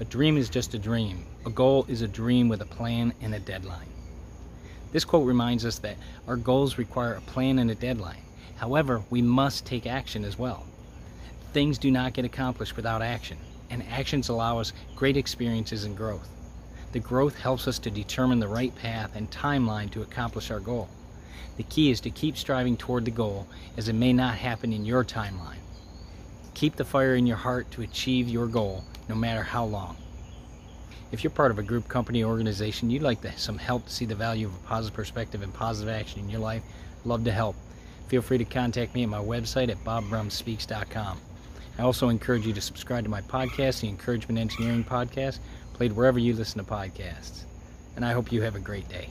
A dream is just a dream. A goal is a dream with a plan and a deadline. This quote reminds us that our goals require a plan and a deadline. However, we must take action as well. Things do not get accomplished without action, and actions allow us great experiences and growth. The growth helps us to determine the right path and timeline to accomplish our goal. The key is to keep striving toward the goal as it may not happen in your timeline. Keep the fire in your heart to achieve your goal no matter how long. If you're part of a group, company, organization, you'd like some help to see the value of a positive perspective and positive action in your life, love to help. Feel free to contact me at my website at bobbrumspeaks.com. I also encourage you to subscribe to my podcast, the Encouragement Engineering Podcast, played wherever you listen to podcasts. And I hope you have a great day.